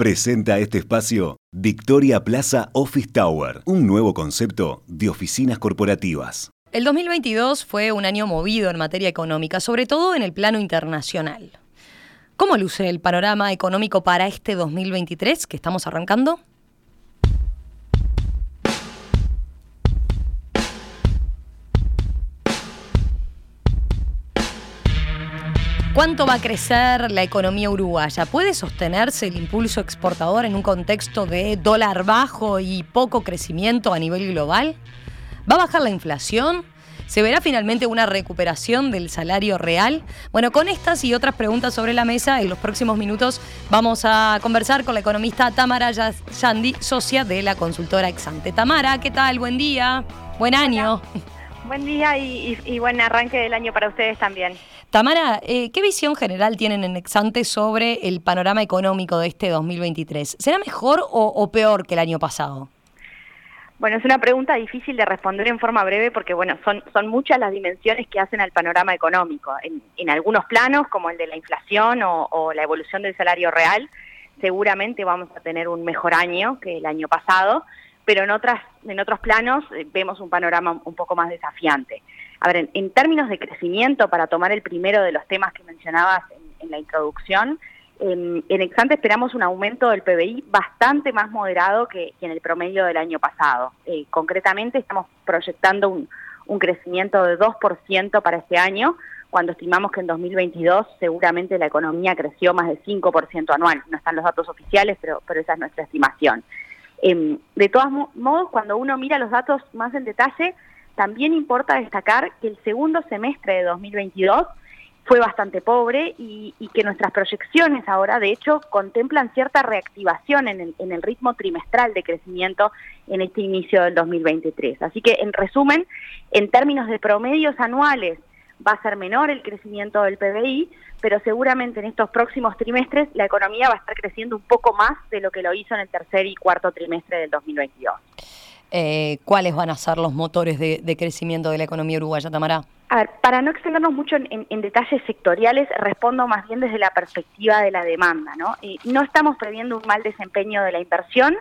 Presenta este espacio Victoria Plaza Office Tower, un nuevo concepto de oficinas corporativas. El 2022 fue un año movido en materia económica, sobre todo en el plano internacional. ¿Cómo luce el panorama económico para este 2023 que estamos arrancando? ¿Cuánto va a crecer la economía uruguaya? ¿Puede sostenerse el impulso exportador en un contexto de dólar bajo y poco crecimiento a nivel global? ¿Va a bajar la inflación? ¿Se verá finalmente una recuperación del salario real? Bueno, con estas y otras preguntas sobre la mesa, en los próximos minutos vamos a conversar con la economista Tamara Yandi, socia de la consultora Exante. Tamara, ¿qué tal? Buen día, buen año. Buen día y, buen arranque del año para ustedes también. Tamara, eh, ¿qué visión general tienen en Exante sobre el panorama económico de este 2023? ¿Será mejor o, peor que el año pasado? Bueno, es una pregunta difícil de responder en forma breve porque, bueno, son, muchas las dimensiones que hacen al panorama económico. En, algunos planos, como el de la inflación o, la evolución del salario real, seguramente vamos a tener un mejor año que el año pasado, pero en, otras, en otros planos eh, vemos un panorama un poco más desafiante. A ver, en, términos de crecimiento, para tomar el primero de los temas que mencionabas en, la introducción, en, Exante esperamos un aumento del PBI bastante más moderado que, en el promedio del año pasado. Eh, concretamente estamos proyectando un, crecimiento de 2% para este año, cuando estimamos que en 2022 seguramente la economía creció más de 5% anual. No están los datos oficiales, pero, pero esa es nuestra estimación. Em, de todos modos, cuando uno mira los datos más en detalle, también importa destacar que el segundo semestre de 2022 fue bastante pobre y, que nuestras proyecciones ahora, de hecho, contemplan cierta reactivación en el, en el, ritmo trimestral de crecimiento en este inicio del 2023. Así que, en resumen, en términos de promedios anuales, va a ser menor el crecimiento del PBI, pero seguramente en estos próximos trimestres la economía va a estar creciendo un poco más de lo que lo hizo en el tercer y cuarto trimestre del 2022. Eh, cuáles van a ser los motores de, crecimiento de la economía uruguaya, Tamara. A ver, para no extendernos mucho en, detalles sectoriales, respondo más bien desde la perspectiva de la demanda. ¿no? no estamos previendo un mal desempeño de la inversión,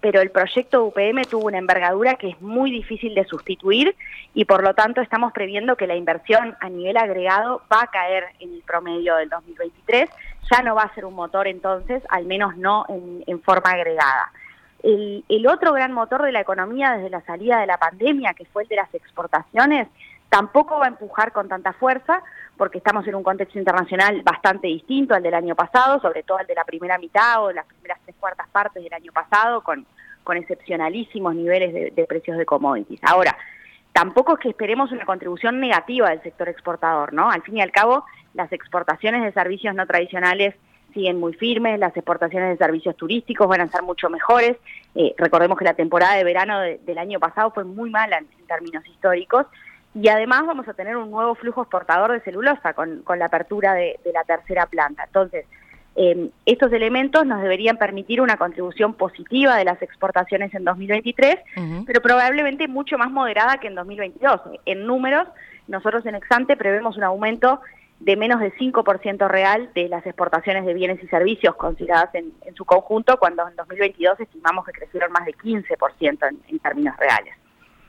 pero el proyecto UPM tuvo una envergadura que es muy difícil de sustituir y por lo tanto estamos previendo que la inversión a nivel agregado va a caer en el promedio del 2023. Ya no va a ser un motor entonces, al menos no en forma agregada. El, otro gran motor de la economía desde la salida de la pandemia, que fue el de las exportaciones, tampoco va a empujar con tanta fuerza, porque estamos en un contexto internacional bastante distinto al del año pasado, sobre todo al de la primera mitad o las primeras tres cuartas partes del año pasado, con, con excepcionalísimos niveles de, de precios de commodities. Ahora, tampoco es que esperemos una contribución negativa del sector exportador, ¿no? Al fin y al cabo, las exportaciones de servicios no tradicionales siguen muy firmes, las exportaciones de servicios turísticos van a ser mucho mejores. Eh, recordemos que la temporada de verano del año pasado fue muy mala en, términos históricos y además vamos a tener un nuevo flujo exportador de celulosa con, la apertura de, la tercera planta. Entonces, em, estos elementos nos deberían permitir una contribución positiva de las exportaciones en 2023, pero probablemente mucho más moderada que en 2022. En números, nosotros en Exante prevemos un aumento de menos de 5% real de las exportaciones de bienes y servicios consideradas en, su conjunto, cuando en 2022 estimamos que crecieron más de 15% en, en, términos reales.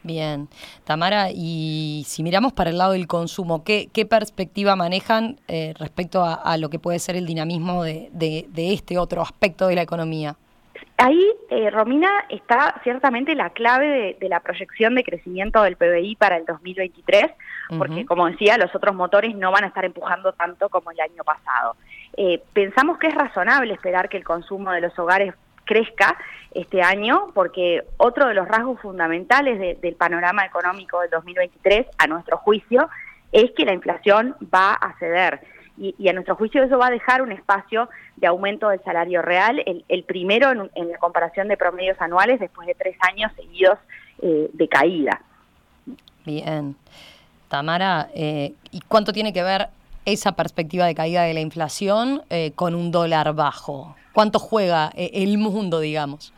Bien, Tamara, y si miramos para el lado del consumo, ¿qué, perspectiva manejan eh, respecto a, lo que puede ser el dinamismo de, este otro aspecto de la economía? Ahí, eh, Romina, está ciertamente la clave de, la proyección de crecimiento del PBI para el 2023, porque como decía, los otros motores no van a estar empujando tanto como el año pasado. Eh, pensamos que es razonable esperar que el consumo de los hogares crezca este año, porque otro de los rasgos fundamentales del panorama económico del 2023, a nuestro juicio, es que la inflación va a ceder. Y, a nuestro juicio eso va a dejar un espacio de aumento del salario real, el, primero en, la comparación de promedios anuales después de tres años seguidos eh, de caída. Bien. Tamara, eh, ¿y cuánto tiene que ver esa perspectiva de caída de la inflación eh, con un dólar bajo? ¿Cuánto juega eh, el mundo, digamos?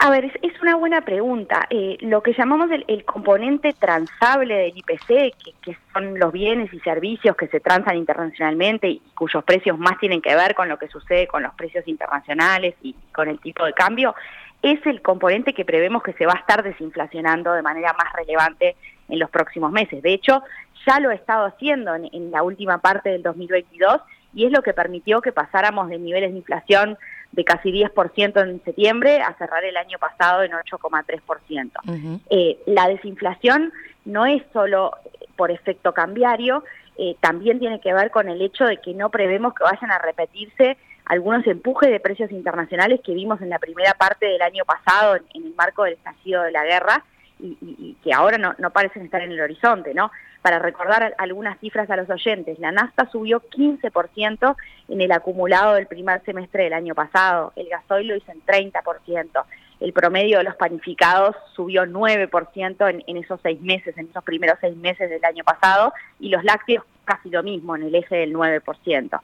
A ver, es, una buena pregunta. Eh, lo que llamamos el, componente transable del IPC, que, son los bienes y servicios que se transan internacionalmente y cuyos precios más tienen que ver con lo que sucede con los precios internacionales y con el tipo de cambio, es el componente que prevemos que se va a estar desinflacionando de manera más relevante en los próximos meses. De hecho, ya lo ha estado haciendo en, en la última parte del 2022 y es lo que permitió que pasáramos de niveles de inflación de casi 10% en septiembre a cerrar el año pasado en 8,3%. eh, la desinflación no es solo por efecto cambiario, eh, también tiene que ver con el hecho de que no prevemos que vayan a repetirse algunos empujes de precios internacionales que vimos en la primera parte del año pasado en, el marco del estallido de la guerra y, que ahora no, no parecen estar en el horizonte, ¿no? Para recordar algunas cifras a los oyentes, la nafta subió 15% en el acumulado del primer semestre del año pasado, el gasoil lo hizo en 30%, el promedio de los panificados subió 9% en, en esos seis meses, en esos primeros seis meses del año pasado, y los lácteos casi lo mismo, en el eje del 9%.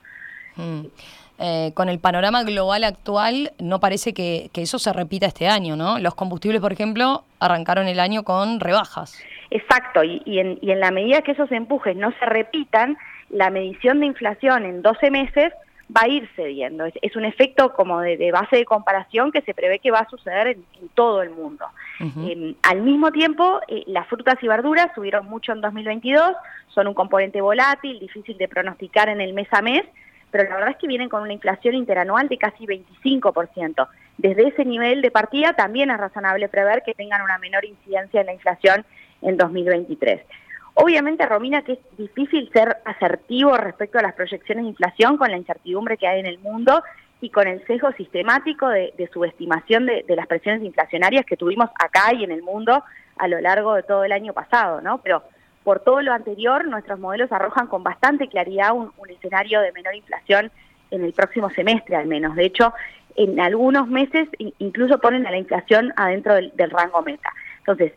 Mm. Eh, con el panorama global actual, no parece que, que, eso se repita este año, ¿no? Los combustibles, por ejemplo, arrancaron el año con rebajas. Exacto, y, en, la medida que esos empujes no se repitan, la medición de inflación en 12 meses va a ir cediendo. Es, un efecto como de, base de comparación que se prevé que va a suceder en, todo el mundo. Em, al mismo tiempo, eh, las frutas y verduras subieron mucho en 2022, son un componente volátil, difícil de pronosticar en el mes a mes, pero la verdad es que vienen con una inflación interanual de casi 25%. Desde ese nivel de partida también es razonable prever que tengan una menor incidencia en la inflación en 2023. Obviamente, Romina, que es difícil ser asertivo respecto a las proyecciones de inflación con la incertidumbre que hay en el mundo y con el sesgo sistemático de, subestimación de, las presiones inflacionarias que tuvimos acá y en el mundo a lo largo de todo el año pasado, ¿no? Pero por todo lo anterior, nuestros modelos arrojan con bastante claridad un, escenario de menor inflación en el próximo semestre al menos. De hecho, en algunos meses incluso ponen a la inflación adentro del rango meta. Entonces,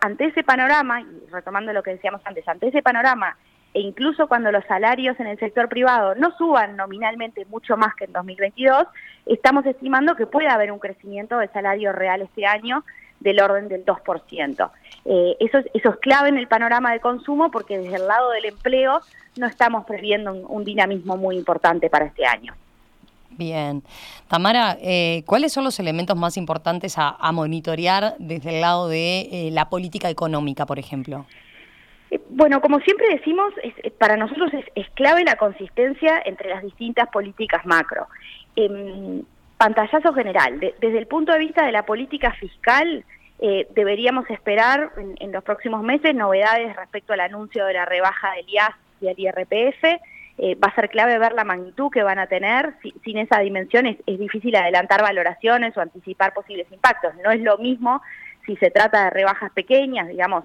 ante ese panorama, y retomando lo que decíamos antes, ante ese panorama, e incluso cuando los salarios en el sector privado no suban nominalmente mucho más que en 2022, estamos estimando que puede haber un crecimiento del salario real este año del orden del 2%. Eh, eso, es, eso es clave en el panorama de consumo porque desde el lado del empleo no estamos previendo un dinamismo muy importante para este año. Bien. Tamara, eh, ¿cuáles son los elementos más importantes a, monitorear desde el lado de eh, la política económica, por ejemplo? Eh, bueno, como siempre decimos, para nosotros es, clave la consistencia entre las distintas políticas macro. Em, pantallazo general, desde el punto de vista de la política fiscal, deberíamos esperar en, los próximos meses novedades respecto al anuncio de la rebaja del IAS y del IRPF eh, va a ser clave ver la magnitud que van a tener. sin esa dimensión es, difícil adelantar valoraciones o anticipar posibles impactos. No es lo mismo si se trata de rebajas pequeñas, digamos,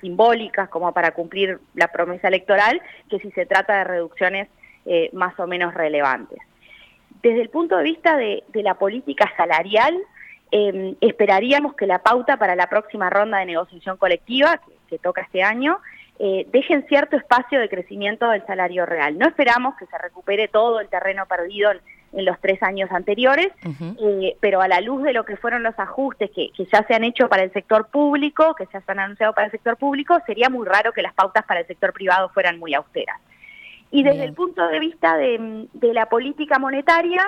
simbólicas, como para cumplir la promesa electoral, que si se trata de reducciones eh, más o menos relevantes. Desde el punto de vista de, la política salarial, em, esperaríamos que la pauta para la próxima ronda de negociación colectiva, que toca este año, eh, dejen cierto espacio de crecimiento del salario real. No esperamos que se recupere todo el terreno perdido en, los tres años anteriores, eh, pero a la luz de lo que fueron los ajustes que, ya se han hecho para el sector público, que ya se han anunciado para el sector público, sería muy raro que las pautas para el sector privado fueran muy austeras. Y desde el punto de vista de, la política monetaria,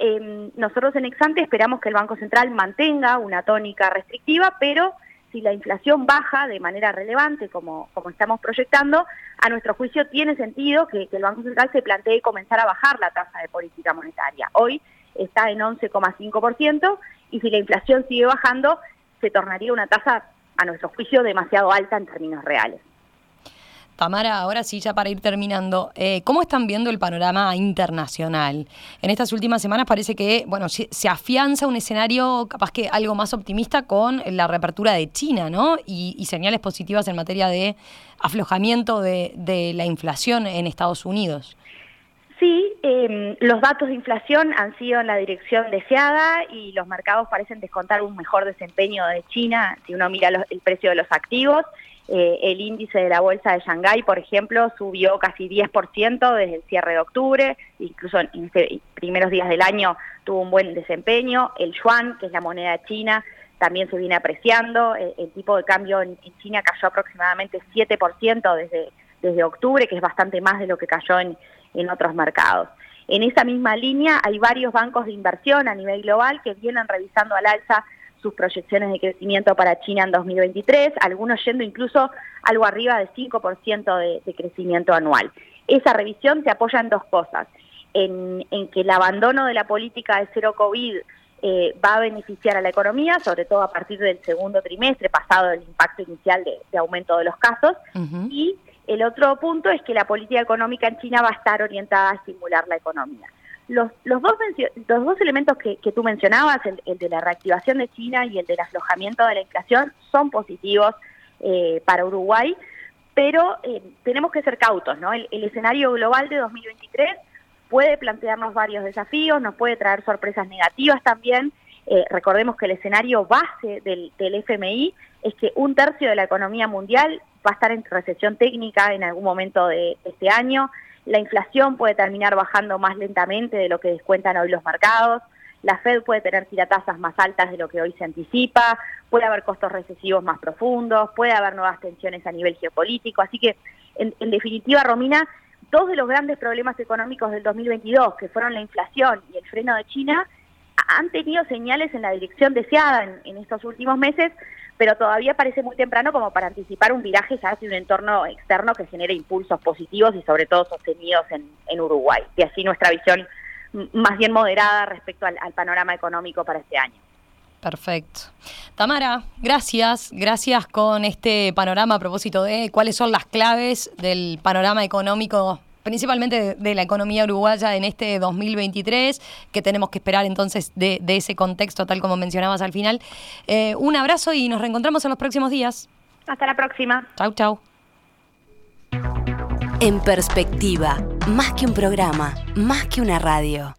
eh, nosotros en Exante esperamos que el Banco Central mantenga una tónica restrictiva, pero si la inflación baja de manera relevante, como, como estamos proyectando, a nuestro juicio tiene sentido que, el Banco Central se plantee comenzar a bajar la tasa de política monetaria. Hoy está en 11,5% y si la inflación sigue bajando, se tornaría una tasa, a nuestro juicio, demasiado alta en términos reales. Tamara, ahora sí, ya para ir terminando, eh, ¿cómo están viendo el panorama internacional? En estas últimas semanas parece que, bueno, se, afianza un escenario capaz que algo más optimista con la reapertura de China, ¿no? Y, señales positivas en materia de aflojamiento de, la inflación en Estados Unidos. Sí, em, los datos de inflación han sido en la dirección deseada y los mercados parecen descontar un mejor desempeño de China si uno mira el precio de los activos Eh, el índice de la bolsa de Shanghái, por ejemplo, subió casi 10% desde el cierre de octubre, incluso en estos primeros días del año tuvo un buen desempeño. El yuan, que es la moneda china, también se viene apreciando. El, tipo de cambio en, China cayó aproximadamente 7% desde, desde octubre, que es bastante más de lo que cayó en, en otros mercados. En esa misma línea hay varios bancos de inversión a nivel global que vienen revisando al alza sus proyecciones de crecimiento para China en 2023, algunos yendo incluso algo arriba del 5% de, crecimiento anual. Esa revisión se apoya en dos cosas, en, que el abandono de la política de cero COVID eh, va a beneficiar a la economía, sobre todo a partir del segundo trimestre, pasado el impacto inicial de, aumento de los casos, y el otro punto es que la política económica en China va a estar orientada a estimular la economía. Los, los, dos, los dos elementos que, tú mencionabas, el, de la reactivación de China y el del aflojamiento de la inflación, son positivos eh, para Uruguay, pero eh, tenemos que ser cautos, ¿no? El, escenario global de 2023 puede plantearnos varios desafíos, nos puede traer sorpresas negativas también. Eh, recordemos que el escenario base del FMI es que un tercio de la economía mundial va a estar en recesión técnica en algún momento de este año la inflación puede terminar bajando más lentamente de lo que descuentan hoy los mercados, la Fed puede tener tiratasas más altas de lo que hoy se anticipa, puede haber costos recesivos más profundos, puede haber nuevas tensiones a nivel geopolítico, así que en, definitiva, Romina, dos de los grandes problemas económicos del 2022, que fueron la inflación y el freno de China, han tenido señales en la dirección deseada en estos últimos meses, pero todavía parece muy temprano como para anticipar un viraje ya hacia un entorno externo que genere impulsos positivos y sobre todo sostenidos en, Uruguay. Y así nuestra visión más bien moderada respecto al, panorama económico para este año. Perfecto. Tamara, gracias. Gracias con este panorama a propósito de cuáles son las claves del panorama económico principalmente de, la economía uruguaya en este 2023, que tenemos que esperar entonces de, ese contexto, tal como mencionabas al final. Eh, un abrazo y nos reencontramos en los próximos días. Hasta la próxima. Chau, chau. En perspectiva, más que un programa, más que una radio.